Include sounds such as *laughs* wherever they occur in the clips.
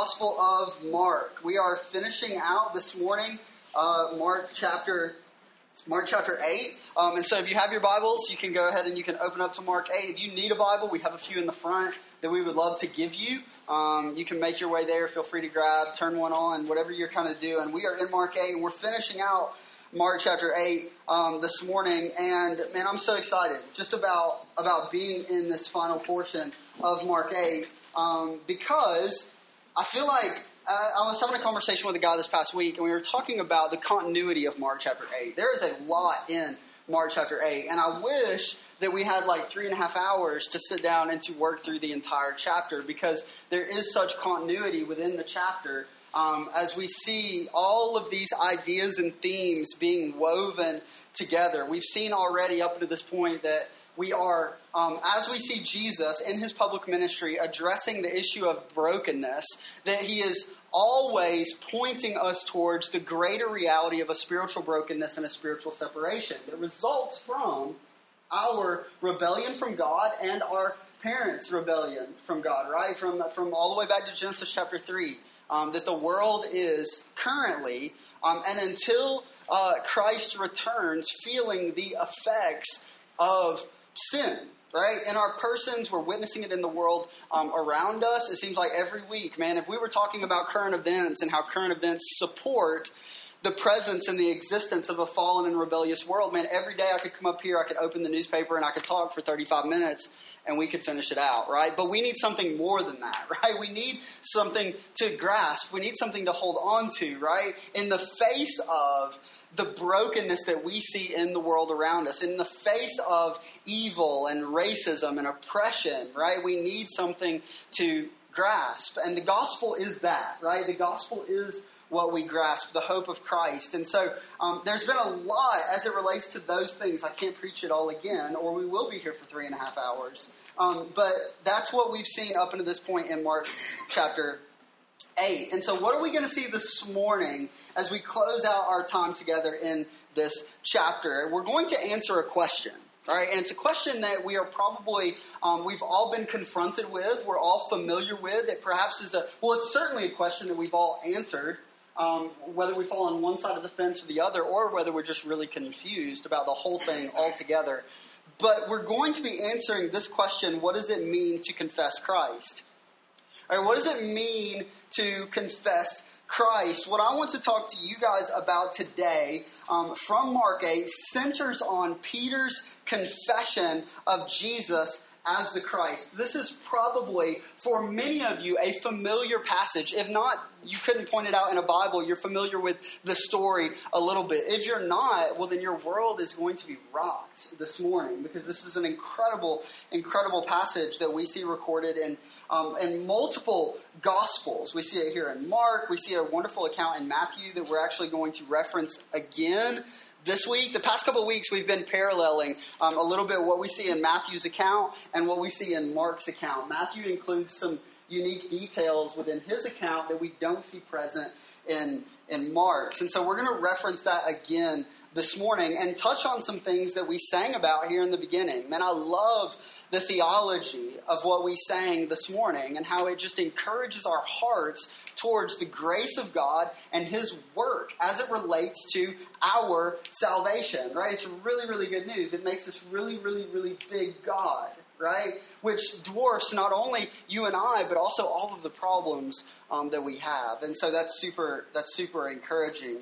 Gospel of Mark. We are finishing out this morning uh, Mark chapter Mark chapter 8. Um, and so if you have your Bibles, you can go ahead and you can open up to Mark 8. If you need a Bible, we have a few in the front that we would love to give you. Um, you can make your way there. Feel free to grab, turn one on, whatever you're kind of doing. We are in Mark 8, and we're finishing out Mark chapter 8 um, this morning. And man, I'm so excited just about, about being in this final portion of Mark 8 um, because I feel like uh, I was having a conversation with a guy this past week, and we were talking about the continuity of Mark chapter 8. There is a lot in Mark chapter 8, and I wish that we had like three and a half hours to sit down and to work through the entire chapter because there is such continuity within the chapter um, as we see all of these ideas and themes being woven together. We've seen already up to this point that we are, um, as we see Jesus in his public ministry addressing the issue of brokenness, that he is always pointing us towards the greater reality of a spiritual brokenness and a spiritual separation that results from our rebellion from God and our parents' rebellion from God, right? From, from all the way back to Genesis chapter 3, um, that the world is currently, um, and until uh, Christ returns, feeling the effects of sin, right? In our persons, we're witnessing it in the world um, around us. It seems like every week, man, if we were talking about current events and how current events support the presence and the existence of a fallen and rebellious world, man, every day I could come up here, I could open the newspaper, and I could talk for 35 minutes and we could finish it out, right? But we need something more than that, *laughs* right? We need something to grasp. We need something to hold on to, right? In the face of the brokenness that we see in the world around us, in the face of evil and racism and oppression, right? We need something to grasp. And the gospel is that, right? The gospel is what we grasp, the hope of Christ. And so um, there's been a lot as it relates to those things. I can't preach it all again, or we will be here for three and a half hours. Um, but that's what we've seen up until this point in Mark chapter 8. And so, what are we going to see this morning as we close out our time together in this chapter? We're going to answer a question. All right, and it's a question that we are probably, um, we've all been confronted with, we're all familiar with. It perhaps is a, well, it's certainly a question that we've all answered, um, whether we fall on one side of the fence or the other, or whether we're just really confused about the whole thing altogether. But we're going to be answering this question what does it mean to confess Christ? Right, what does it mean to confess Christ? What I want to talk to you guys about today um, from Mark 8 centers on Peter's confession of Jesus as the Christ. This is probably, for many of you, a familiar passage. If not, you couldn't point it out in a Bible. You're familiar with the story a little bit. If you're not, well, then your world is going to be rocked this morning because this is an incredible, incredible passage that we see recorded in, um, in multiple Gospels. We see it here in Mark. We see a wonderful account in Matthew that we're actually going to reference again this week, the past couple weeks, we've been paralleling um, a little bit what we see in Matthew's account and what we see in Mark's account. Matthew includes some unique details within his account that we don't see present in, in Mark's. And so we're going to reference that again this morning and touch on some things that we sang about here in the beginning. Man, I love the theology of what we sang this morning and how it just encourages our hearts towards the grace of God and His work as it relates to our salvation, right? It's really, really good news. It makes this really, really, really big God, right? Which dwarfs not only you and I, but also all of the problems um, that we have. And so that's super, that's super encouraging.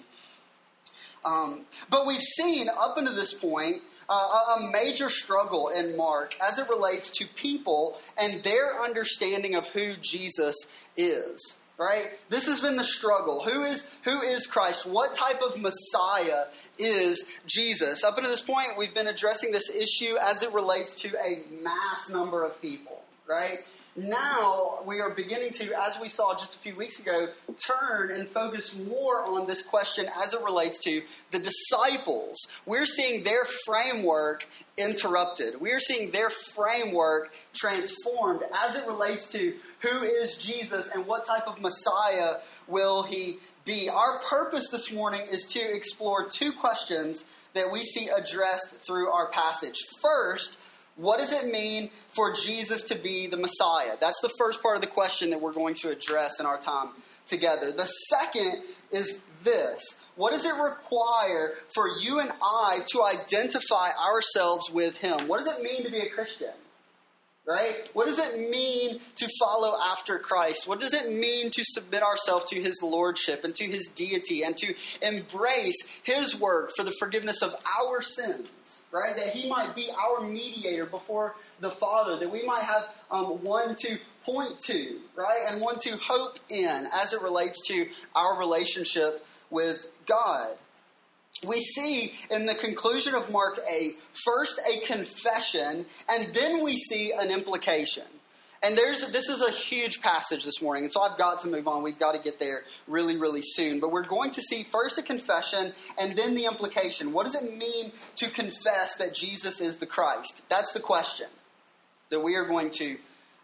Um, but we've seen up until this point uh, a major struggle in Mark as it relates to people and their understanding of who Jesus is. Right? This has been the struggle. Who is who is Christ? What type of Messiah is Jesus? Up until this point, we've been addressing this issue as it relates to a mass number of people. Right? Now we are beginning to, as we saw just a few weeks ago, turn and focus more on this question as it relates to the disciples. We're seeing their framework interrupted. We're seeing their framework transformed as it relates to who is Jesus and what type of Messiah will he be. Our purpose this morning is to explore two questions that we see addressed through our passage. First, What does it mean for Jesus to be the Messiah? That's the first part of the question that we're going to address in our time together. The second is this What does it require for you and I to identify ourselves with Him? What does it mean to be a Christian? right? What does it mean to follow after Christ? What does it mean to submit ourselves to his lordship and to his deity and to embrace his work for the forgiveness of our sins, right? That he might be our mediator before the Father, that we might have um, one to point to, right? And one to hope in as it relates to our relationship with God we see in the conclusion of Mark 8 first a confession, and then we see an implication. And there's this is a huge passage this morning, and so I've got to move on. We've got to get there really, really soon. But we're going to see first a confession and then the implication. What does it mean to confess that Jesus is the Christ? That's the question that we are going to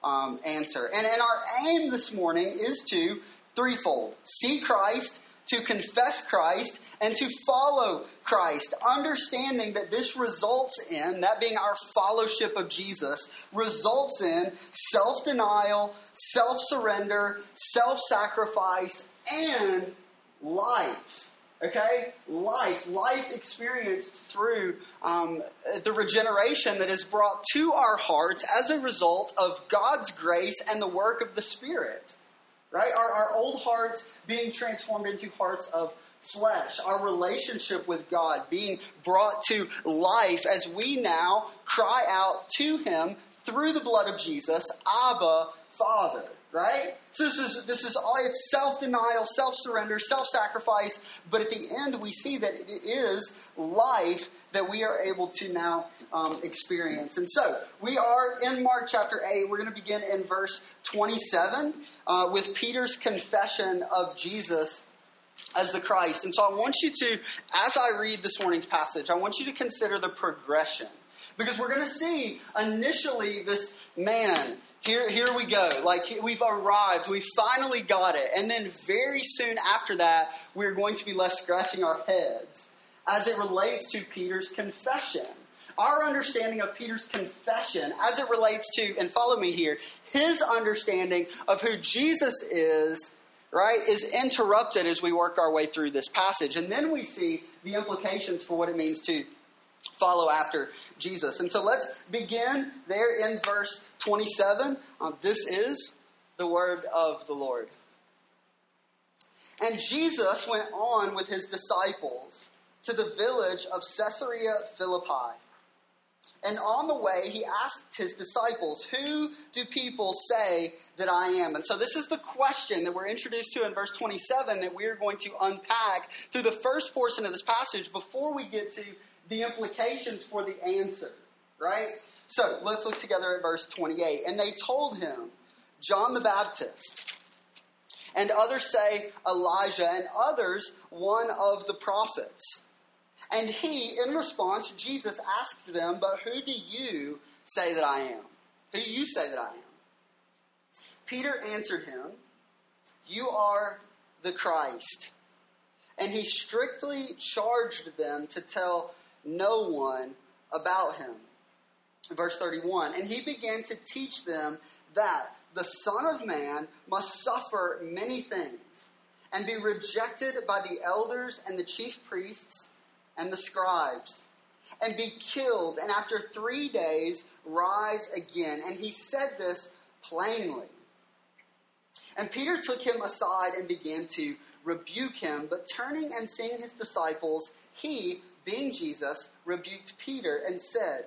um, answer. And, and our aim this morning is to threefold see Christ, to confess Christ and to follow Christ, understanding that this results in, that being our fellowship of Jesus, results in self denial, self surrender, self sacrifice, and life. Okay? Life, life experienced through um, the regeneration that is brought to our hearts as a result of God's grace and the work of the Spirit right? Our, our old hearts being transformed into hearts of flesh, our relationship with God being brought to life as we now cry out to Him through the blood of Jesus, Abba, Father right? So this is this is all it's self-denial, self-surrender, self-sacrifice, but at the end we see that it is life that we are able to now um, experience. And so we are in Mark chapter 8. We're going to begin in verse 27 uh, with Peter's confession of Jesus as the Christ. And so I want you to, as I read this morning's passage, I want you to consider the progression. Because we're going to see initially this man here, here we go. Like we've arrived. We finally got it. And then very soon after that, we're going to be left scratching our heads as it relates to Peter's confession. Our understanding of Peter's confession as it relates to, and follow me here, his understanding of who Jesus is, right, is interrupted as we work our way through this passage. And then we see the implications for what it means to follow after Jesus. And so let's begin there in verse 27. Um, this is the word of the Lord. And Jesus went on with his disciples to the village of Caesarea Philippi. And on the way, he asked his disciples, Who do people say that I am? And so, this is the question that we're introduced to in verse 27 that we're going to unpack through the first portion of this passage before we get to the implications for the answer, right? So let's look together at verse 28. And they told him, John the Baptist. And others say Elijah, and others one of the prophets. And he, in response, Jesus asked them, But who do you say that I am? Who do you say that I am? Peter answered him, You are the Christ. And he strictly charged them to tell no one about him. Verse 31 And he began to teach them that the Son of Man must suffer many things and be rejected by the elders and the chief priests and the scribes and be killed and after three days rise again. And he said this plainly. And Peter took him aside and began to rebuke him, but turning and seeing his disciples, he being Jesus, rebuked Peter and said,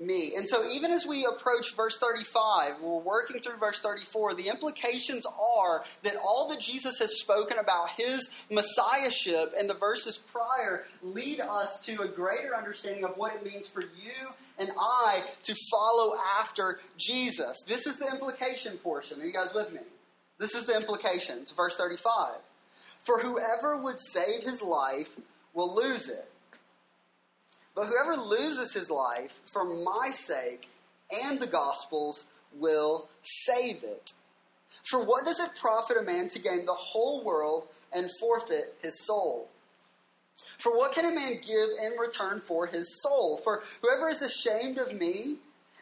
me. And so, even as we approach verse 35, we're working through verse 34, the implications are that all that Jesus has spoken about his messiahship and the verses prior lead us to a greater understanding of what it means for you and I to follow after Jesus. This is the implication portion. Are you guys with me? This is the implications. Verse 35. For whoever would save his life will lose it. But whoever loses his life for my sake and the gospel's will save it. For what does it profit a man to gain the whole world and forfeit his soul? For what can a man give in return for his soul? For whoever is ashamed of me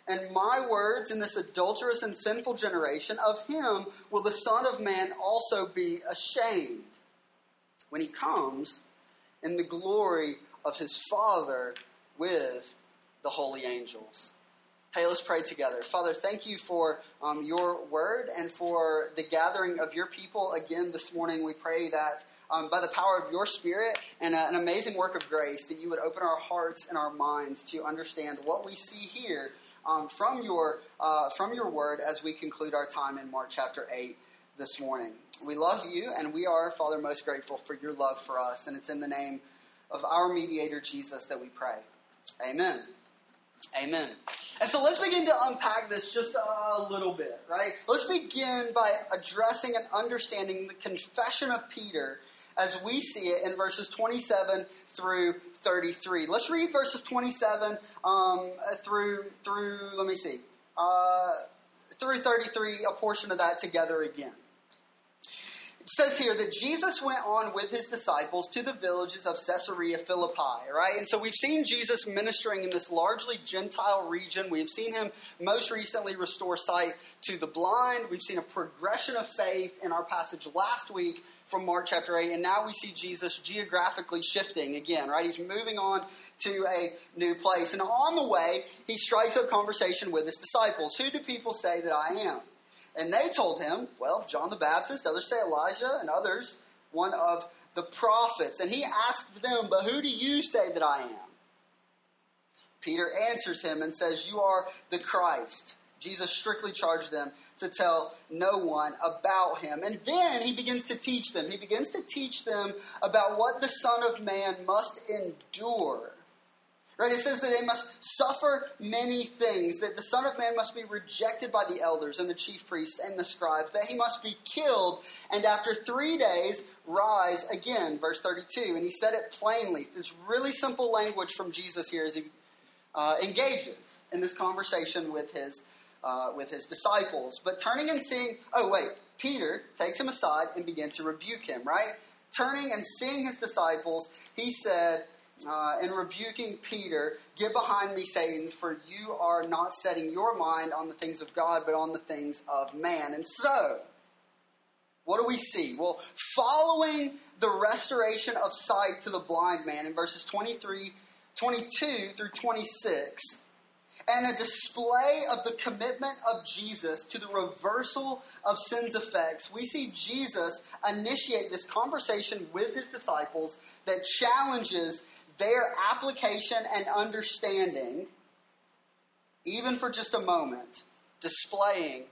and my words in this adulterous and sinful generation, of him will the Son of Man also be ashamed when he comes in the glory of his Father with the holy angels. Hey, let's pray together. Father, thank you for um, your word and for the gathering of your people again this morning. We pray that um, by the power of your spirit and a, an amazing work of grace, that you would open our hearts and our minds to understand what we see here um, from, your, uh, from your word as we conclude our time in Mark chapter 8 this morning. We love you, and we are, Father, most grateful for your love for us. And it's in the name of our mediator, Jesus, that we pray. Amen. Amen. And so let's begin to unpack this just a little bit, right? Let's begin by addressing and understanding the confession of Peter as we see it in verses 27 through 33. Let's read verses 27 um, through through. Let me see, uh, through 33. A portion of that together again says here that Jesus went on with his disciples to the villages of Caesarea Philippi, right? And so we've seen Jesus ministering in this largely Gentile region. We've seen him most recently restore sight to the blind. We've seen a progression of faith in our passage last week from Mark chapter 8. And now we see Jesus geographically shifting again, right? He's moving on to a new place. And on the way, he strikes up conversation with his disciples. Who do people say that I am? And they told him, well, John the Baptist, others say Elijah, and others one of the prophets. And he asked them, but who do you say that I am? Peter answers him and says, You are the Christ. Jesus strictly charged them to tell no one about him. And then he begins to teach them. He begins to teach them about what the Son of Man must endure Right? It says that they must suffer many things, that the Son of Man must be rejected by the elders and the chief priests and the scribes, that he must be killed, and after three days rise again. Verse 32. And he said it plainly. This really simple language from Jesus here as he uh, engages in this conversation with his, uh, with his disciples. But turning and seeing, oh, wait, Peter takes him aside and begins to rebuke him, right? Turning and seeing his disciples, he said, uh, and rebuking Peter, Get behind me, Satan, for you are not setting your mind on the things of God, but on the things of man. And so, what do we see? Well, following the restoration of sight to the blind man in verses 23, 22 through 26, and a display of the commitment of Jesus to the reversal of sin's effects, we see Jesus initiate this conversation with his disciples that challenges their application and understanding, even for just a moment, displaying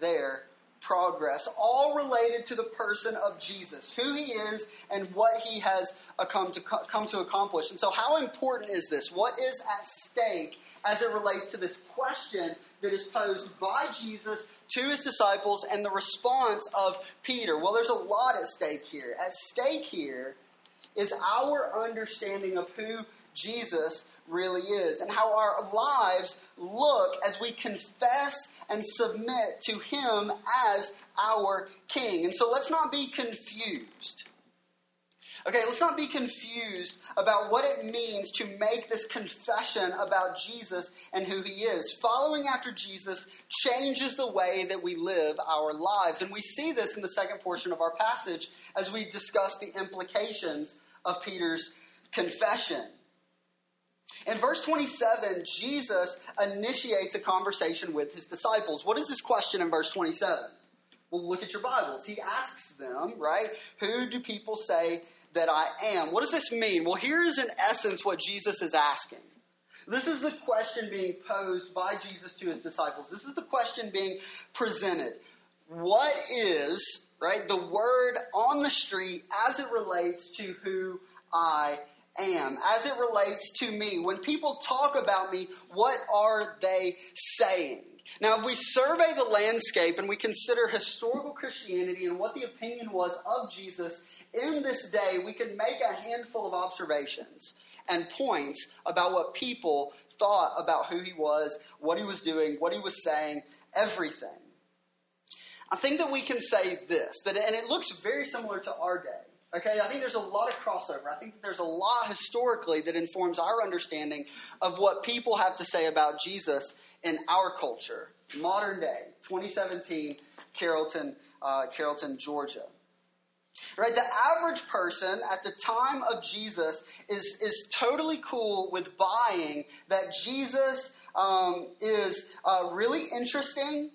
their progress, all related to the person of Jesus, who he is and what he has come to, come to accomplish. And so, how important is this? What is at stake as it relates to this question that is posed by Jesus to his disciples and the response of Peter? Well, there's a lot at stake here. At stake here is our understanding of who Jesus really is and how our lives look as we confess and submit to Him as our King. And so let's not be confused. Okay, let's not be confused about what it means to make this confession about Jesus and who he is. Following after Jesus changes the way that we live our lives. And we see this in the second portion of our passage as we discuss the implications of Peter's confession. In verse 27, Jesus initiates a conversation with his disciples. What is this question in verse 27? Well, look at your Bibles. He asks them, right? Who do people say that I am? What does this mean? Well, here is in essence what Jesus is asking. This is the question being posed by Jesus to his disciples. This is the question being presented. What is right? The word on the street as it relates to who I am as it relates to me. When people talk about me, what are they saying? Now, if we survey the landscape and we consider historical Christianity and what the opinion was of Jesus in this day, we can make a handful of observations and points about what people thought about who he was, what he was doing, what he was saying, everything. I think that we can say this, that, and it looks very similar to our day. Okay, I think there's a lot of crossover. I think that there's a lot historically that informs our understanding of what people have to say about Jesus in our culture, modern day, 2017, Carrollton, uh, Carrollton, Georgia. Right, the average person at the time of Jesus is is totally cool with buying that Jesus um, is uh, really interesting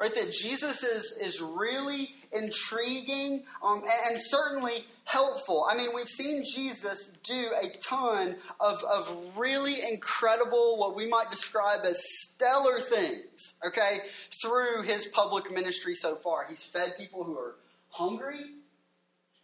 right? That Jesus is, is really intriguing um, and, and, certainly helpful. I mean, we've seen Jesus do a ton of, of really incredible, what we might describe as stellar things, okay, through his public ministry so far. He's fed people who are hungry.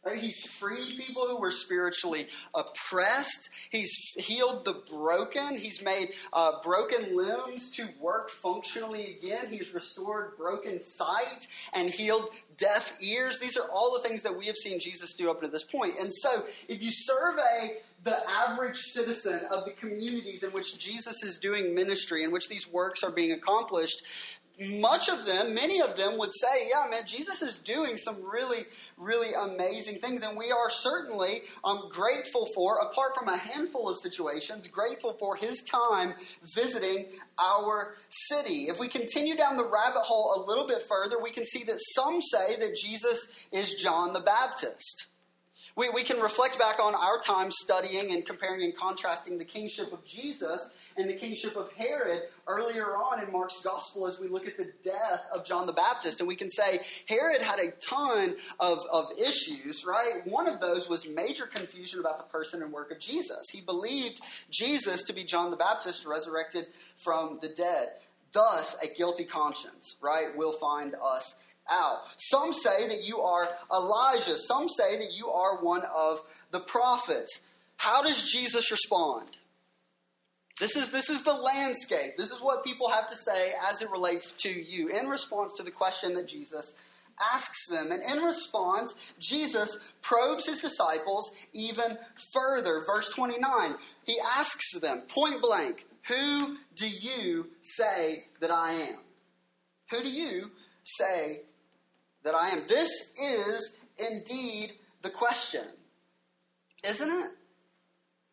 Right? He's freed people who were spiritually oppressed. He's healed the broken. He's made uh, broken limbs to work functionally again. He's restored broken sight and healed deaf ears. These are all the things that we have seen Jesus do up to this point. And so, if you survey the average citizen of the communities in which Jesus is doing ministry, in which these works are being accomplished, much of them, many of them would say, yeah, man, Jesus is doing some really, really amazing things. And we are certainly um, grateful for, apart from a handful of situations, grateful for his time visiting our city. If we continue down the rabbit hole a little bit further, we can see that some say that Jesus is John the Baptist. We, we can reflect back on our time studying and comparing and contrasting the kingship of Jesus and the kingship of Herod earlier on in Mark's gospel as we look at the death of John the Baptist. And we can say Herod had a ton of, of issues, right? One of those was major confusion about the person and work of Jesus. He believed Jesus to be John the Baptist resurrected from the dead. Thus, a guilty conscience, right, will find us out. Some say that you are Elijah. Some say that you are one of the prophets. How does Jesus respond? This is, this is the landscape. This is what people have to say as it relates to you in response to the question that Jesus asks them. And in response, Jesus probes his disciples even further. Verse 29, he asks them point blank, Who do you say that I am? Who do you say that I am? This is indeed the question, isn't it?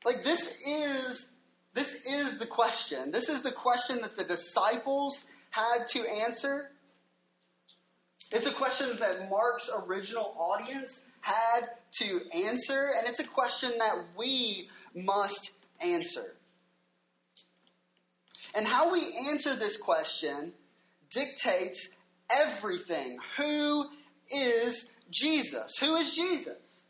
Like, this is this is the question. This is the question that the disciples had to answer. It's a question that Mark's original audience had to answer, and it's a question that we must answer. And how we answer this question dictates everything. Who is Jesus? Who is Jesus?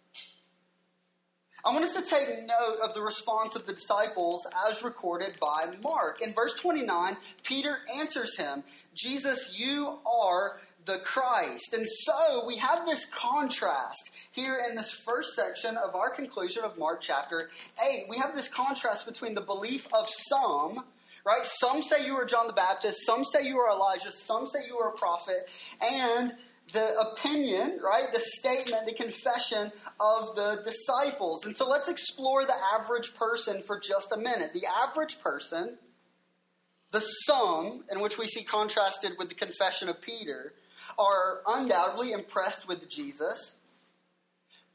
I want us to take note of the response of the disciples as recorded by Mark. In verse 29, Peter answers him, Jesus, you are the Christ. And so we have this contrast here in this first section of our conclusion of Mark chapter 8. We have this contrast between the belief of some right? Some say you are John the Baptist, some say you are Elijah, some say you are a prophet, and the opinion, right? The statement, the confession of the disciples. And so let's explore the average person for just a minute. The average person, the some, in which we see contrasted with the confession of Peter, are undoubtedly impressed with Jesus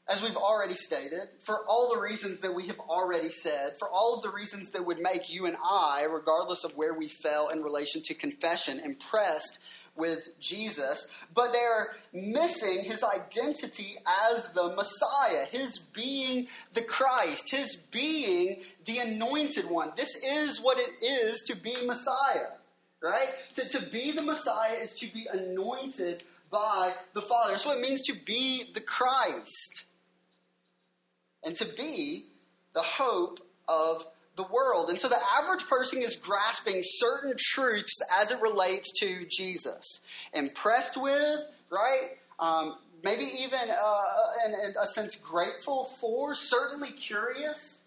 as we've already stated, for all the reasons that we have already said, for all of the reasons that would make you and I, regardless of where we fell in relation to confession, impressed with Jesus, but they're missing his identity as the Messiah, his being the Christ, his being the anointed one. This is what it is to be Messiah, right? To, to be the Messiah is to be anointed by the Father. That's what it means to be the Christ and to be the hope of the world. And so the average person is grasping certain truths as it relates to Jesus. Impressed with, right? Um, maybe even uh, in, in a sense grateful for, certainly curious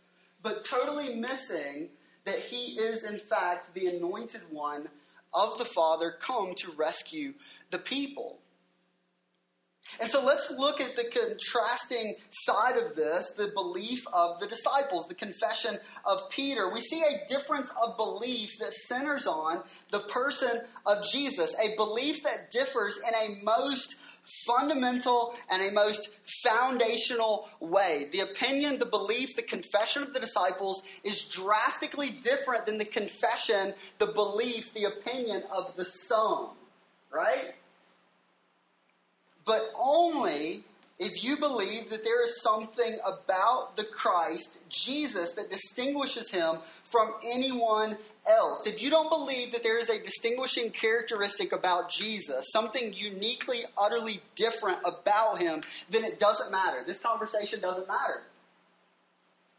but totally missing that he is, in fact, the anointed one of the Father come to rescue the people. And so let's look at the contrasting side of this, the belief of the disciples, the confession of Peter. We see a difference of belief that centers on the person of Jesus, a belief that differs in a most fundamental and a most foundational way. The opinion, the belief, the confession of the disciples is drastically different than the confession, the belief, the opinion of the Son, right? But only if you believe that there is something about the Christ, Jesus, that distinguishes him from anyone else. If you don't believe that there is a distinguishing characteristic about Jesus, something uniquely, utterly different about him, then it doesn't matter. This conversation doesn't matter.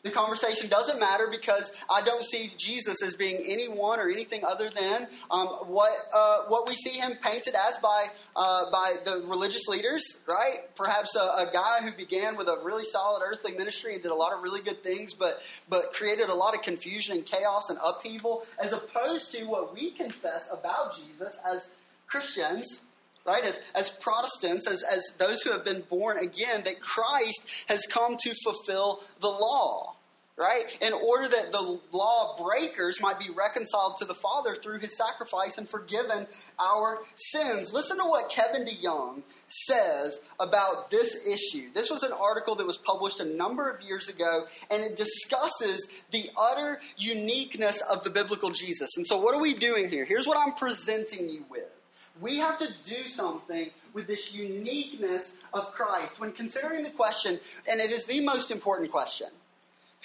The conversation doesn't matter because I don't see Jesus as being anyone or anything other than um, what uh, what we see him painted as by uh, by the religious leaders, right? Perhaps a, a, guy who began with a really solid earthly ministry and did a lot of really good things, but but created a lot of confusion and chaos and upheaval, as opposed to what we confess about Jesus as Christians right? As, as Protestants, as, as those who have been born again, that Christ has come to fulfill the law, right? In order that the law breakers might be reconciled to the Father through his sacrifice and forgiven our sins. Listen to what Kevin DeYoung says about this issue. This was an article that was published a number of years ago, and it discusses the utter uniqueness of the biblical Jesus. And so, what are we doing here? Here's what I'm presenting you with. We have to do something with this uniqueness of Christ when considering the question, and it is the most important question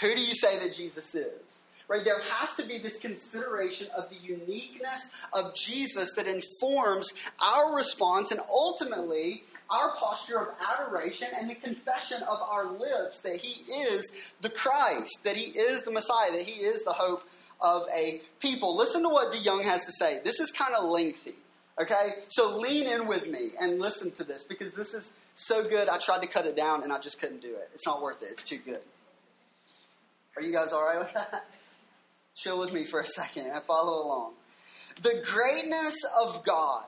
who do you say that Jesus is? Right? There has to be this consideration of the uniqueness of Jesus that informs our response and ultimately our posture of adoration and the confession of our lips that He is the Christ, that He is the Messiah, that He is the hope of a people. Listen to what DeYoung has to say. This is kind of lengthy. Okay? So lean in with me and listen to this because this is so good. I tried to cut it down and I just couldn't do it. It's not worth it. It's too good. Are you guys all right with that? *laughs* Chill with me for a second and follow along. The greatness of God,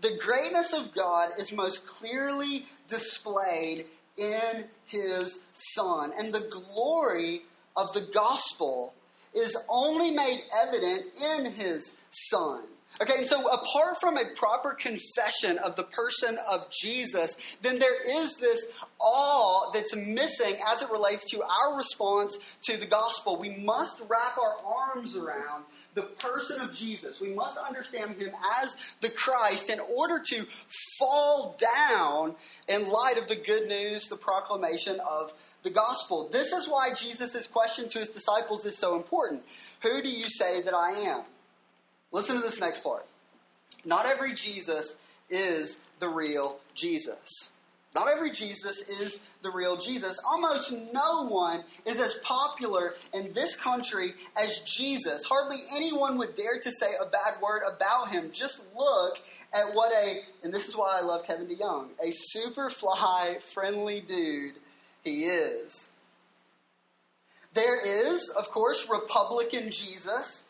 the greatness of God is most clearly displayed in His Son, and the glory of the gospel is only made evident in His Son. Okay, so apart from a proper confession of the person of Jesus, then there is this awe that's missing as it relates to our response to the gospel. We must wrap our arms around the person of Jesus. We must understand him as the Christ in order to fall down in light of the good news, the proclamation of the gospel. This is why Jesus' question to his disciples is so important. Who do you say that I am? Listen to this next part. Not every Jesus is the real Jesus. Not every Jesus is the real Jesus. Almost no one is as popular in this country as Jesus. Hardly anyone would dare to say a bad word about him. Just look at what a, and this is why I love Kevin DeYoung, a super fly, friendly dude he is. There is, of course, Republican Jesus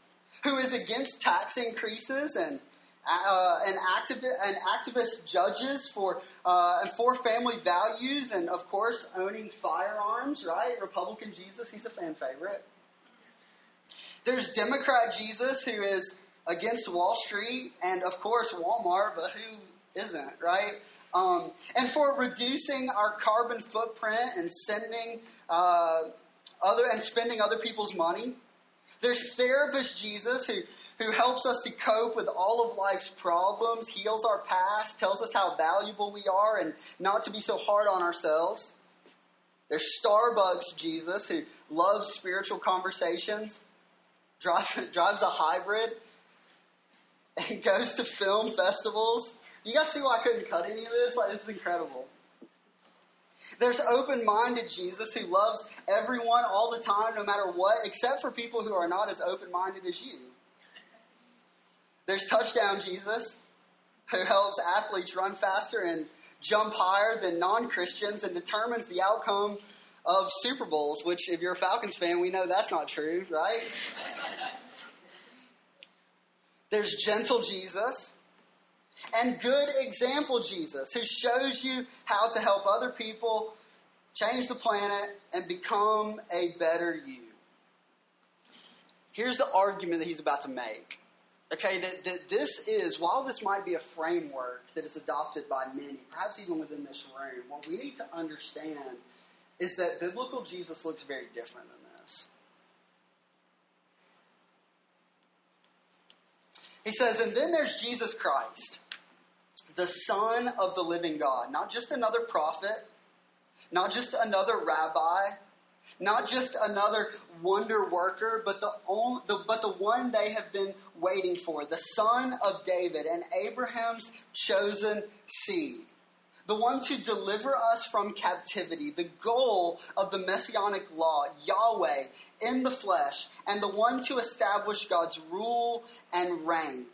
who is against tax increases and uh, and, activist, and activist judges for uh, and for family values, and of course owning firearms. Right, Republican Jesus, he's a fan favorite. There's Democrat Jesus, who is against Wall Street, and of course Walmart, but who isn't? Right. Um, and for reducing our carbon footprint and sending uh, other and spending other people's money. There's therapist Jesus who, who helps us to cope with all of life's problems, heals our past, tells us how valuable we are, and not to be so hard on ourselves. There's Starbucks Jesus who loves spiritual conversations, drives, *laughs* drives a hybrid, and goes to film festivals. You guys see why I couldn't cut any of this? Like, this is incredible. There's open minded Jesus who loves everyone all the time, no matter what, except for people who are not as open minded as you. There's touchdown Jesus who helps athletes run faster and jump higher than non Christians and determines the outcome of Super Bowls, which, if you're a Falcons fan, we know that's not true, right? *laughs* There's gentle Jesus and good example Jesus, who shows you how to help other people change the planet and become a better you. Here's the argument that he's about to make. Okay, that, that this is, while this might be a framework that is adopted by many, perhaps even within this room, what we need to understand is that biblical Jesus looks very different than this. He says, and then there's Jesus Christ, the Son of the living God, not just another prophet, not just another rabbi, not just another wonder worker, but the, only, the, but the one they have been waiting for, the son of David and Abraham's chosen seed. The one to deliver us from captivity, the goal of the messianic law, Yahweh in the flesh, and the one to establish God's rule and reign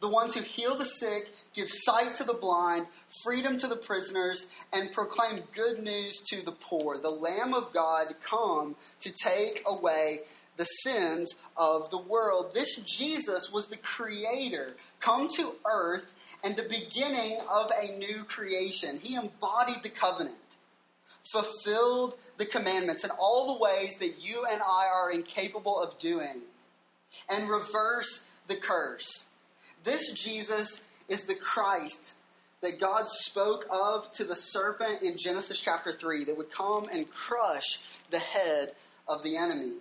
the ones who heal the sick, give sight to the blind, freedom to the prisoners, and proclaim good news to the poor. The Lamb of God come to take away the sins of the world. This Jesus was the creator, come to earth, and the beginning of a new creation. He embodied the covenant, fulfilled the commandments in all the ways that you and I are incapable of doing, and reverse the curse. This Jesus is the Christ that God spoke of to the serpent in Genesis chapter 3 that would come and crush the head of the enemy.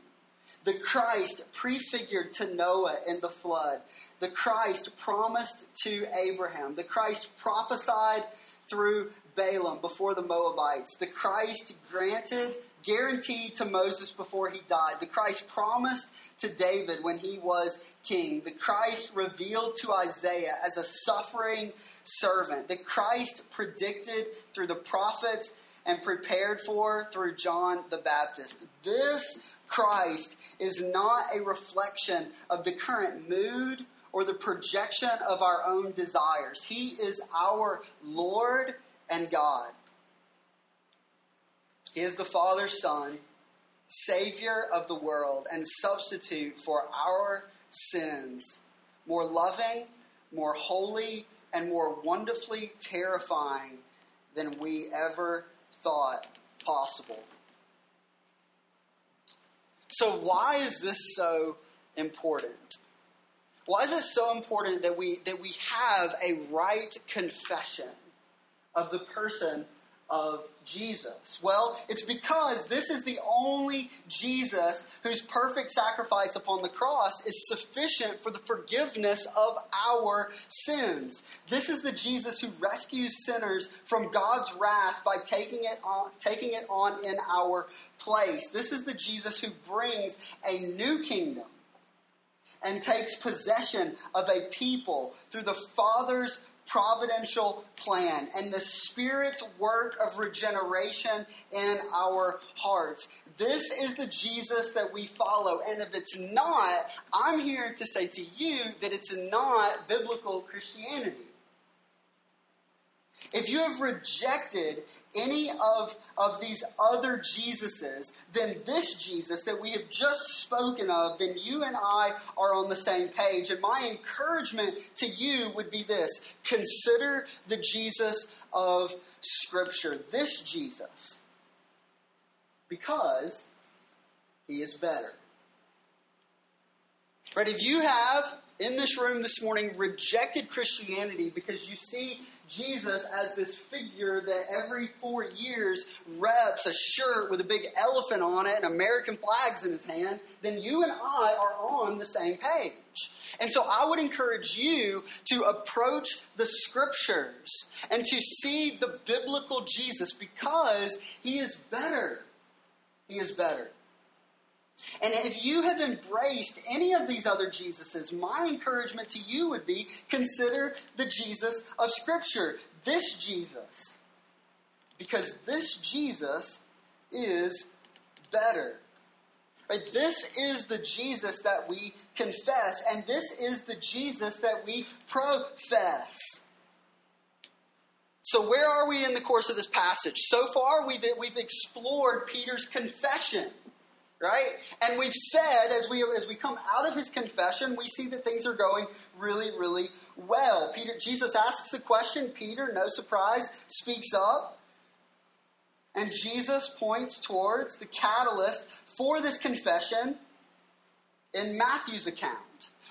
The Christ prefigured to Noah in the flood. The Christ promised to Abraham. The Christ prophesied through Balaam before the Moabites. The Christ granted guaranteed to Moses before he died, the Christ promised to David when he was king, the Christ revealed to Isaiah as a suffering servant, the Christ predicted through the prophets and prepared for through John the Baptist. This Christ is not a reflection of the current mood or the projection of our own desires. He is our Lord and God. He is the Father's Son, Savior of the world, and substitute for our sins. More loving, more holy, and more wonderfully terrifying than we ever thought possible. So, why is this so important? Why is it so important that we, that we have a right confession of the person of Jesus? Well, it's because this is the only Jesus whose perfect sacrifice upon the cross is sufficient for the forgiveness of our sins. This is the Jesus who rescues sinners from God's wrath by taking it on, taking it on in our place. This is the Jesus who brings a new kingdom and takes possession of a people through the Father's providential plan and the Spirit's work of regeneration in our hearts. This is the Jesus that we follow. And if it's not, I'm here to say to you that it's not biblical Christianity. If you have rejected any of, of these other Jesuses than this Jesus that we have just spoken of, then you and I are on the same page. And my encouragement to you would be this consider the Jesus of Scripture, this Jesus, because he is better. Right? If you have in this room this morning rejected Christianity because you see Jesus as this figure that every four years reps a shirt with a big elephant on it and American flags in his hand, then you and I are on the same page. And so I would encourage you to approach the scriptures and to see the biblical Jesus because he is better. He is better. And if you have embraced any of these other Jesuses, my encouragement to you would be consider the Jesus of Scripture, this Jesus. Because this Jesus is better. Right? This is the Jesus that we confess, and this is the Jesus that we profess. So, where are we in the course of this passage? So far, we've, we've explored Peter's confession, right? And we've said, as we, as we come out of his confession, we see that things are going really, really well. Peter, Jesus asks a question. Peter, no surprise, speaks up. And Jesus points towards the catalyst for this confession in Matthew's account.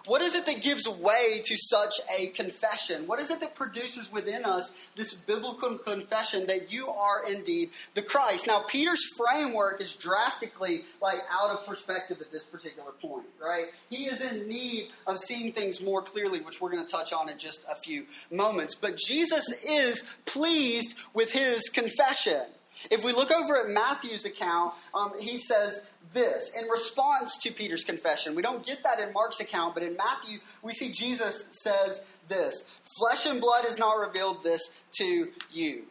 What is it that gives way to such a confession? What is it that produces within us this biblical confession that you are indeed the Christ? Now, Peter's framework is drastically like out of perspective at this particular point, right? He is in need of seeing things more clearly, which we're going to touch on in just a few moments. But Jesus is pleased with his confession. If we look over at Matthew's account, um, he says this in response to Peter's confession. We don't get that in Mark's account, but in Matthew, we see Jesus says this Flesh and blood has not revealed this to you.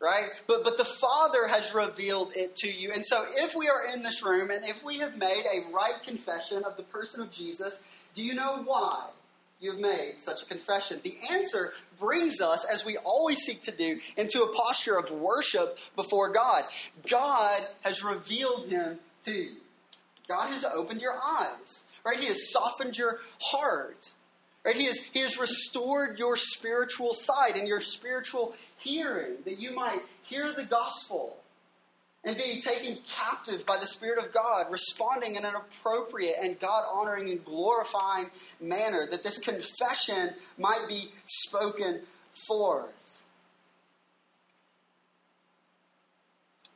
Right? But, but the Father has revealed it to you. And so, if we are in this room and if we have made a right confession of the person of Jesus, do you know why? You've made such a confession? The answer brings us, as we always seek to do, into a posture of worship before God. God has revealed him to you. God has opened your eyes, right? He has softened your heart. Right? He, has, he has restored your spiritual sight and your spiritual hearing that you might hear the gospel and be taken captive by the Spirit of God, responding in an appropriate and God honoring and glorifying manner, that this confession might be spoken forth.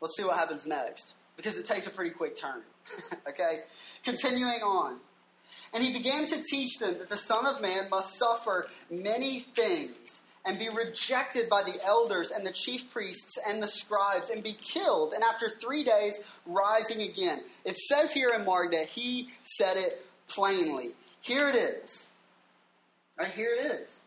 Let's see what happens next, because it takes a pretty quick turn. *laughs* okay? Continuing on. And he began to teach them that the Son of Man must suffer many things and be rejected by the elders and the chief priests and the scribes and be killed, and after three days rising again. It says here in Mark that he said it plainly. Here it is. Right here it is.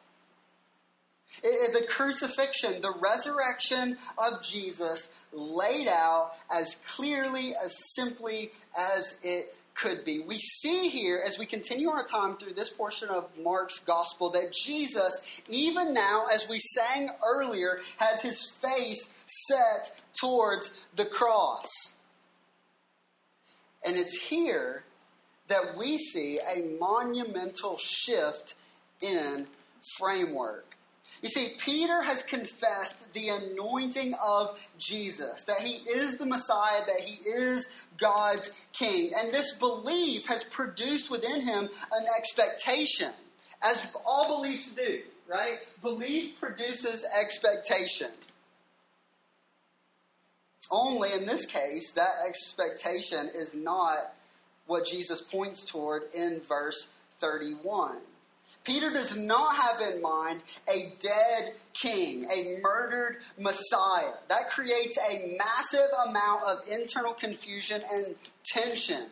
It, the crucifixion, the resurrection of Jesus laid out as clearly, as simply as it could be. We see here, as we continue our time through this portion of Mark's gospel, that Jesus, even now, as we sang earlier, has his face set towards the cross. And it's here that we see a monumental shift in framework. You see, Peter has confessed the anointing of Jesus, that he is the Messiah, that he is God's king. And this belief has produced within him an expectation, as all beliefs do, right? Belief produces expectation. Only in this case, that expectation is not what Jesus points toward in verse 31. Peter does not have in mind a dead king, a murdered Messiah. That creates a massive amount of internal confusion and tension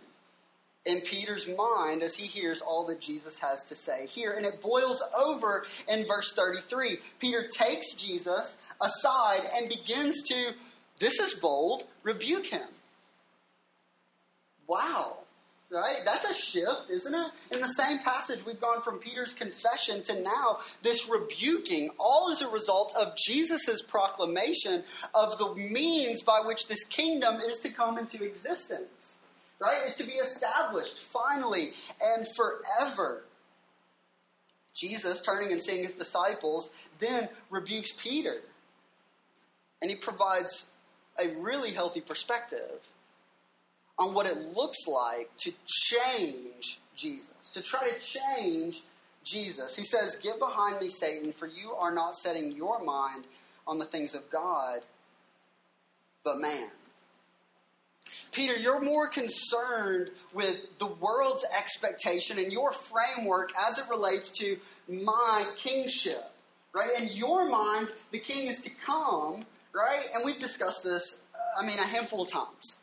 in Peter's mind as he hears all that Jesus has to say here. And it boils over in verse 33. Peter takes Jesus aside and begins to, this is bold, rebuke him. Wow. Right? That's a shift, isn't it? In the same passage, we've gone from Peter's confession to now this rebuking, all as a result of Jesus' proclamation of the means by which this kingdom is to come into existence. Right? Is to be established finally and forever. Jesus, turning and seeing his disciples, then rebukes Peter. And he provides a really healthy perspective on what it looks like to change Jesus, to try to change Jesus. He says, Get behind me, Satan, for you are not setting your mind on the things of God, but man. Peter, you're more concerned with the world's expectation and your framework as it relates to my kingship, right? In your mind, the king is to come, right? And we've discussed this, uh, I mean, a handful of times.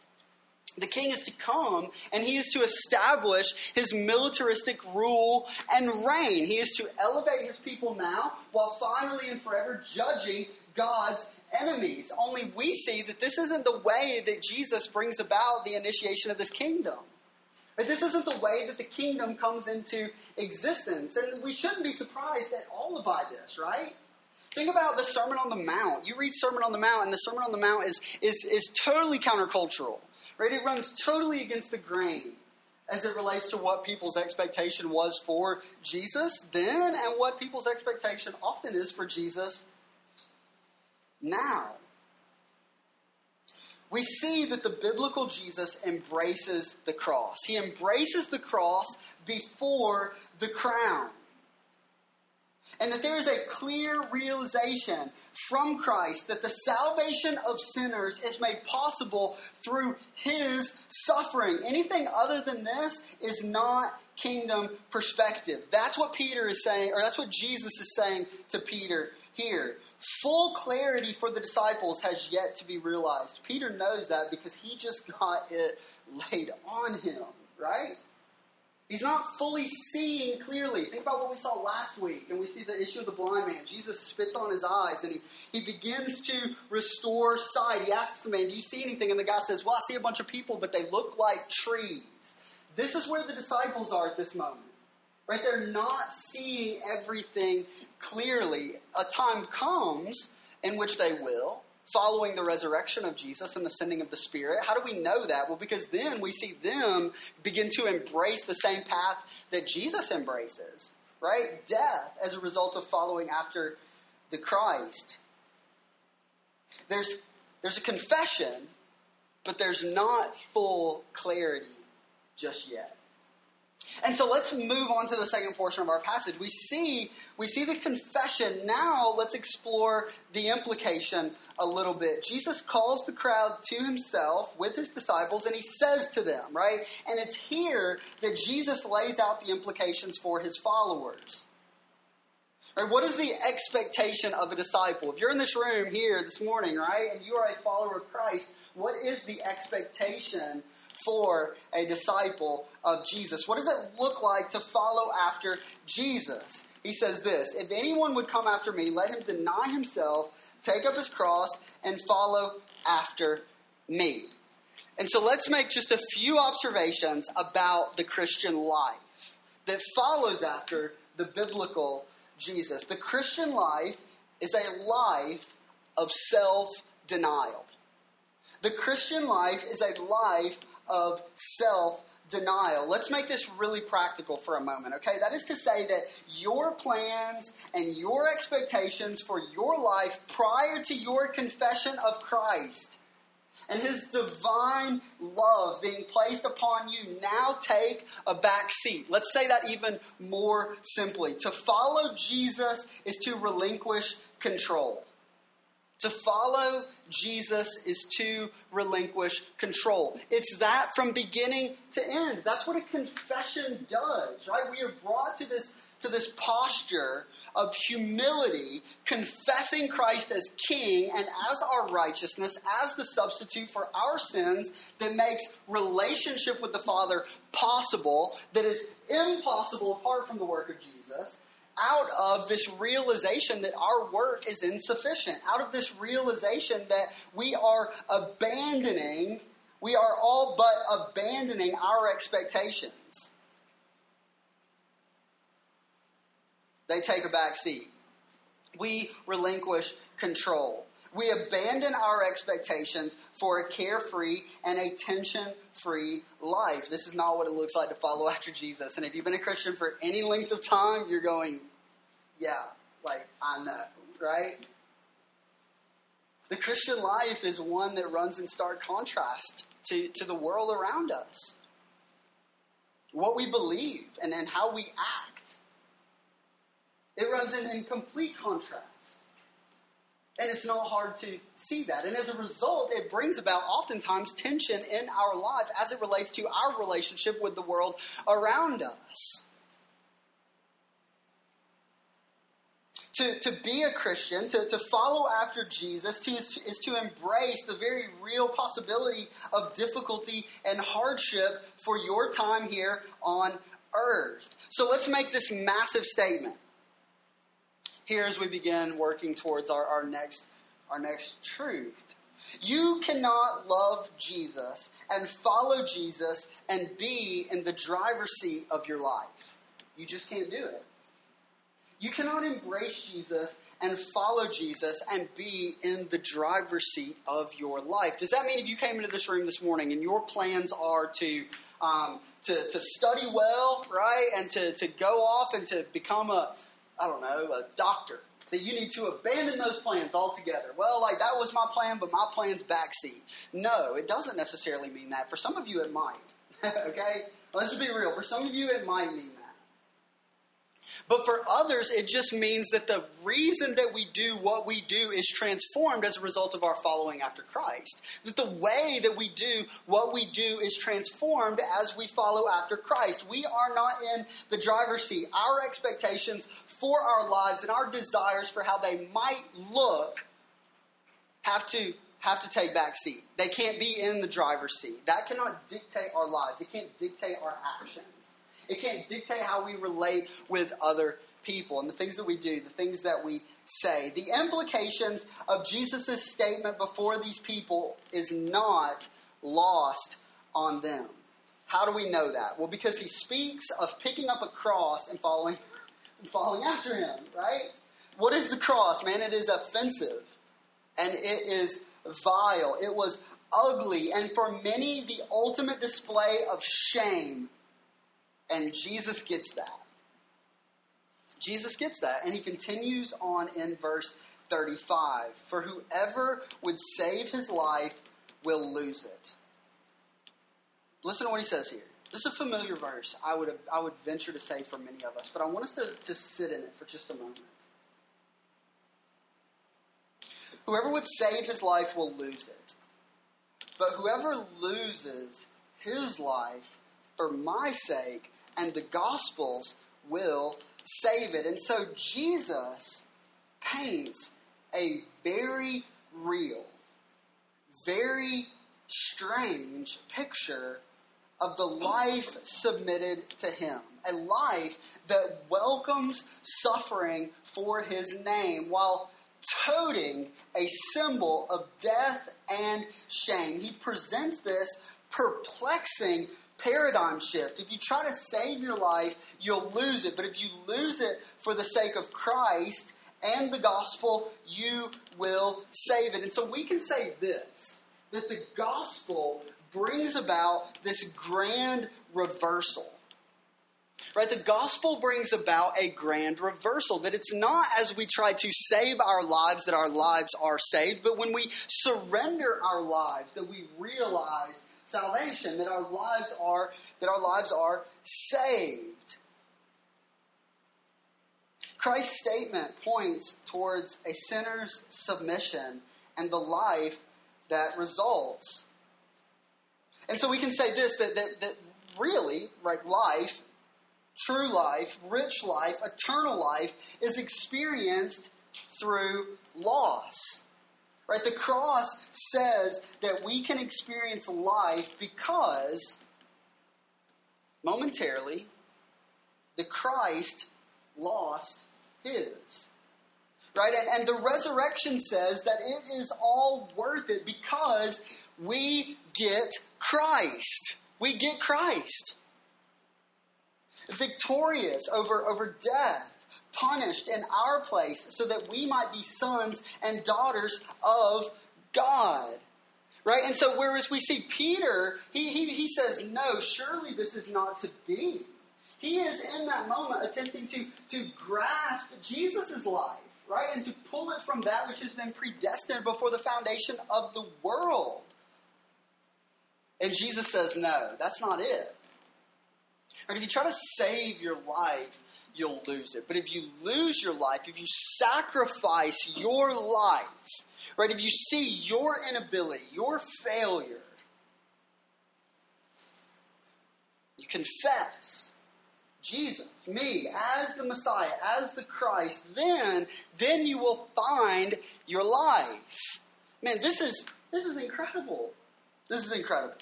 The king is to come and he is to establish his militaristic rule and reign. He is to elevate his people now while finally and forever judging God's enemies. Only we see that this isn't the way that Jesus brings about the initiation of this kingdom. This isn't the way that the kingdom comes into existence. And we shouldn't be surprised at all by this, right? think about the Sermon on the Mount. You read Sermon on the Mount, and the Sermon on the Mount is, is, is totally countercultural, right? It runs totally against the grain as it relates to what people's expectation was for Jesus then and what people's expectation often is for Jesus now. We see that the biblical Jesus embraces the cross. He embraces the cross before the crown and that there is a clear realization from Christ that the salvation of sinners is made possible through his suffering. Anything other than this is not kingdom perspective. That's what Peter is saying, or that's what Jesus is saying to Peter here. Full clarity for the disciples has yet to be realized. Peter knows that because he just got it laid on him, right? He's not fully seeing clearly. Think about what we saw last week, and we see the issue of the blind man. Jesus spits on his eyes, and he, he begins to restore sight. He asks the man, Do you see anything? And the guy says, Well, I see a bunch of people, but they look like trees. This is where the disciples are at this moment. Right? They're not seeing everything clearly. A time comes in which they will following the resurrection of Jesus and the sending of the Spirit. How do we know that? Well, because then we see them begin to embrace the same path that Jesus embraces, right? Death as a result of following after the Christ. There's, there's a confession, but there's not full clarity just yet. And so let's move on to the second portion of our passage. We see we see the confession. Now let's explore the implication a little bit. Jesus calls the crowd to himself with his disciples and he says to them, right? And it's here that Jesus lays out the implications for his followers. Right, what is the expectation of a disciple? If you're in this room here this morning, right, and you are a follower of Christ, what is the expectation for a disciple of Jesus? What does it look like to follow after Jesus? He says this If anyone would come after me, let him deny himself, take up his cross, and follow after me. And so let's make just a few observations about the Christian life that follows after the biblical Jesus. The Christian life is a life of self denial. The Christian life is a life of self denial. Let's make this really practical for a moment, okay? That is to say that your plans and your expectations for your life prior to your confession of Christ and his divine love being placed upon you now take a back seat. Let's say that even more simply. To follow Jesus is to relinquish control. To follow Jesus is to relinquish control. It's that from beginning to end. That's what a confession does, right? We are brought to this to this posture of humility, confessing Christ as King and as our righteousness, as the substitute for our sins that makes relationship with the Father possible, that is impossible apart from the work of Jesus out of this realization that our work is insufficient, out of this realization that we are abandoning, we are all but abandoning our expectations. They take a back seat. We relinquish control. We abandon our expectations for a carefree and a tension free life. This is not what it looks like to follow *laughs* after Jesus. And if you've been a Christian for any length of time, you're going, yeah, like I know, right? The Christian life is one that runs in stark contrast to, to the world around us. What we believe and, and how we act. It runs in, in complete contrast. And it's not hard to see that. And as a result, it brings about oftentimes tension in our life as it relates to our relationship with the world around us. To, to be a Christian, to, to follow after Jesus, to, is, to embrace the very real possibility of difficulty and hardship for your time here on earth. So let's make this massive statement here as we begin working towards our, our next our next truth. You cannot love Jesus and follow Jesus and be in the driver's seat of your life. You just can't do it. You cannot embrace Jesus and follow Jesus and be in the driver's seat of your life. Does that mean if you came into this room this morning and your plans are to um, to, to study well, right, and to, to go off and to become a, I don't know, a doctor, that you need to abandon those plans altogether. Well, like that was my plan, but my plan's backseat. No, it doesn't necessarily mean that. For some of you, it might. *laughs* okay? Let's just be real. For some of you, it might mean that. But for others, it just means that the reason that we do what we do is transformed as a result of our following after Christ. That the way that we do what we do is transformed as we follow after Christ. We are not in the driver's seat. Our expectations for our lives and our desires for how they might look have to have to take back seat. They can't be in the driver's seat. That cannot dictate our lives. It can't dictate our actions. It can't dictate how we relate with other people and the things that we do, the things that we say. The implications of Jesus' statement before these people is not lost on them. How do we know that? Well, because he speaks of picking up a cross and following, and following after him, right? What is the cross, man? It is offensive and it is vile. It was ugly and for many the ultimate display of shame and Jesus gets that. Jesus gets that. And he continues on in verse 35 For whoever would save his life will lose it. Listen to what he says here. This is a familiar verse, I would, have, I would venture to say for many of us, but I want us to, to sit in it for just a moment. Whoever would save his life will lose it. But whoever loses his life for my sake and the Gospels will save it. And so Jesus paints a very real, very strange picture of the life submitted to him. A life that welcomes suffering for his name while toting a symbol of death and shame. He presents this perplexing paradigm shift. If you try to save your life, you'll lose it. But if you lose it for the sake of Christ and the gospel, you will save it. And so we can say this that the gospel brings about this grand reversal. Right? The gospel brings about a grand reversal. That it's not as we try to save our lives that our lives are saved, but when we surrender our lives, that we realize salvation, that our lives are that our lives are saved. Christ's statement points towards a sinner's submission and the life that results. And so we can say this that, that, that really, right, life, true life, rich life, eternal life is experienced through loss. Right? The cross says that we can experience life because momentarily the Christ lost his. Right? And, and the resurrection says that it is all worth it because we get Christ. We get Christ. Victorious over, over death punished in our place so that we might be sons and daughters of God. Right? And so, whereas we see Peter, he, he, he says, No, surely this is not to be. He is in that moment attempting to, to grasp Jesus' life, right? And to pull it from that which has been predestined before the foundation of the world. And Jesus says, No, that's not it. Right? If you try to save your life, you'll lose it. But if you lose your life, if you sacrifice your life, right, if you see your inability, your failure, you confess Jesus, me, as the Messiah, as the Christ, then, then you will find your life. Man, this is this is incredible. This is incredible.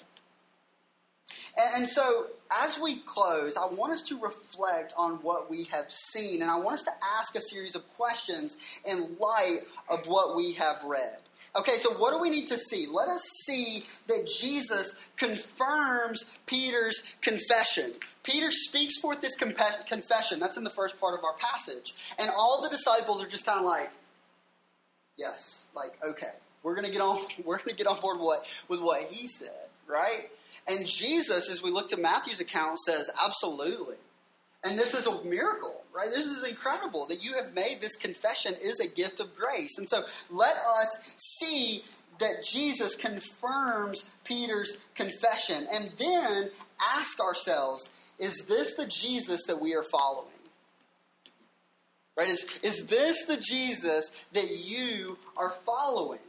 And, and so, as we close, I want us to reflect on what we have seen, and I want us to ask a series of questions in light of what we have read. Okay, so what do we need to see? Let us see that Jesus confirms Peter's confession. Peter speaks forth this confession. That's in the first part of our passage. And all the disciples are just kind of like, yes, like, okay, we're going to get on, *laughs* we're going to get on board what, with what he said, right? And Jesus, as we look to Matthew's account, says, absolutely. And this is a miracle, right? This is incredible that you have made this confession is a gift of grace. And so let us see that Jesus confirms Peter's confession and then ask ourselves, is this the Jesus that we are following? Right? Is, is this the Jesus that you are following?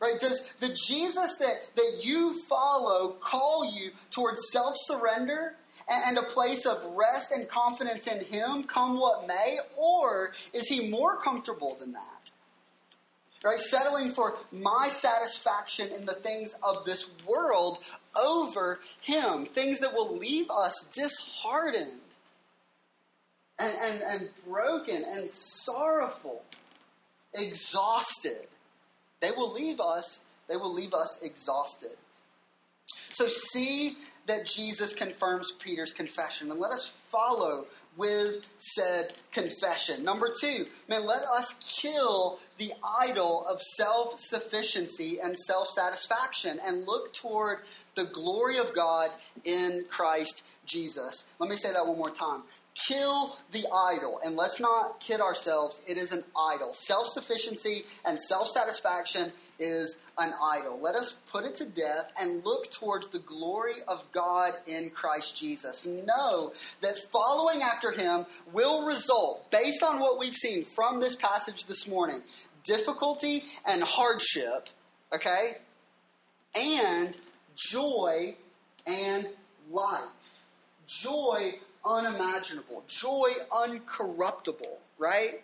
Right? Does the Jesus that, that you follow call you towards self surrender and, and a place of rest and confidence in Him, come what may? Or is He more comfortable than that? Right? Settling for my satisfaction in the things of this world over Him, things that will leave us disheartened and, and, and broken and sorrowful, exhausted. They will leave us, they will leave us exhausted. So see that Jesus confirms Peter's confession, and let us follow with said confession. Number two, man, let us kill the idol of self sufficiency and self satisfaction and look toward the glory of God in Christ Jesus. Let me say that one more time. Kill the idol. And let's not kid ourselves, it is an idol. Self sufficiency and self satisfaction is an idol. Let us put it to death and look towards the glory of God in Christ Jesus. Know that following after him will result, based on what we've seen from this passage this morning, difficulty and hardship, okay? And joy and life. Joy unimaginable, joy uncorruptible, right?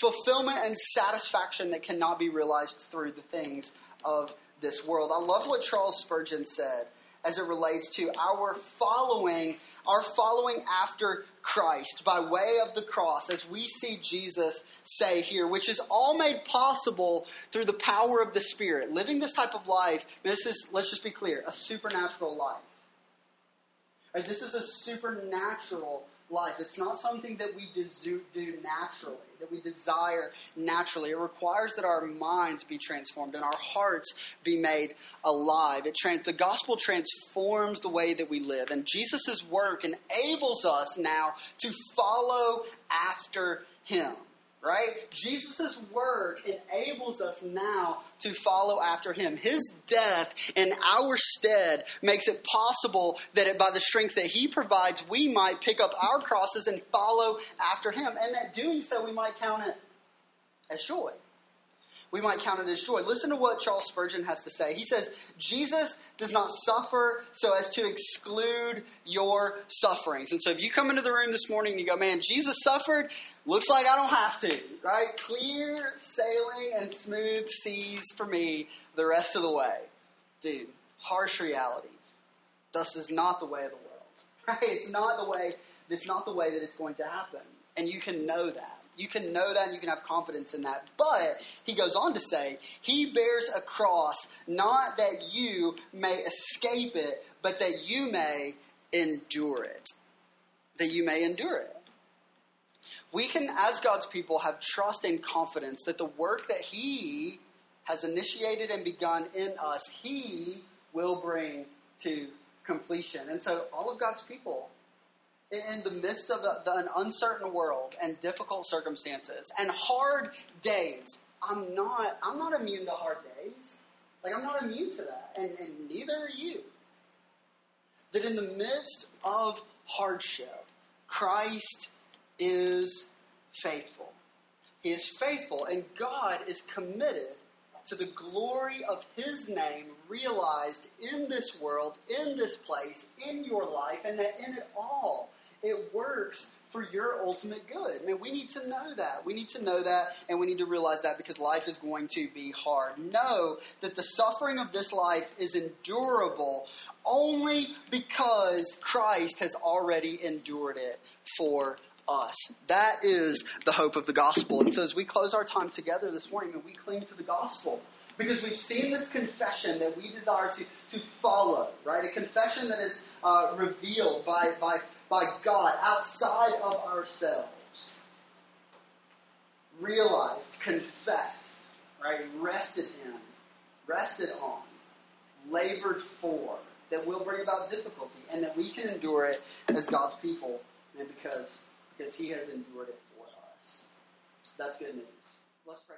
fulfillment and satisfaction that cannot be realized through the things of this world. I love what Charles Spurgeon said as it relates to our following our following after Christ by way of the cross as we see Jesus say here which is all made possible through the power of the spirit living this type of life this is let's just be clear a supernatural life right, this is a supernatural life. It's not something that we do naturally, that we desire naturally. It requires that our minds be transformed and our hearts be made alive. It trans- the gospel transforms the way that we live, and Jesus' work enables us now to follow after him right? Jesus' work enables us now to follow after him. His death in our stead makes it possible that it, by the strength that he provides, we might pick up our crosses and follow after him. And that doing so, we might count it as joy we might count it as joy. Listen to what Charles Spurgeon has to say. He says, Jesus does not suffer so as to exclude your sufferings. And so if you come into the room this morning and you go, man, Jesus suffered, looks like I don't have to, right? Clear sailing and smooth seas for me the rest of the way. Dude, harsh reality. Thus is not the way of the world. *laughs* Right? It's not the way, it's not the way that it's going to happen. And you can know that. You can know that and you can have confidence in that. But he goes on to say, He bears a cross not that you may escape it, but that you may endure it. That you may endure it. We can, as God's people, have trust and confidence that the work that He has initiated and begun in us, He will bring to completion. And so, all of God's people in the midst of an uncertain world and difficult circumstances and hard days. I'm not, I'm not immune to hard days. Like, I'm not immune to that, and, and neither are you. That in the midst of hardship, Christ is faithful. He is faithful, and God is committed to the glory of His name realized in this world, in this place, in your life, and that in it all it works for your ultimate good. Man, we need to know that. We need to know that, and we need to realize that because life is going to be hard. Know that the suffering of this life is endurable only because Christ has already endured it for us. That is the hope of the gospel. And so as we close our time together this morning and we cling to the gospel, because we've seen this confession that we desire to, to follow, right? A confession that is uh, revealed by, by, by God outside of ourselves. Realized, confessed, right? Rested in, rested on, labored for, that will bring about difficulty, and that we can endure it as God's people, and because because he has endured it for us. That's good news. Let's pray.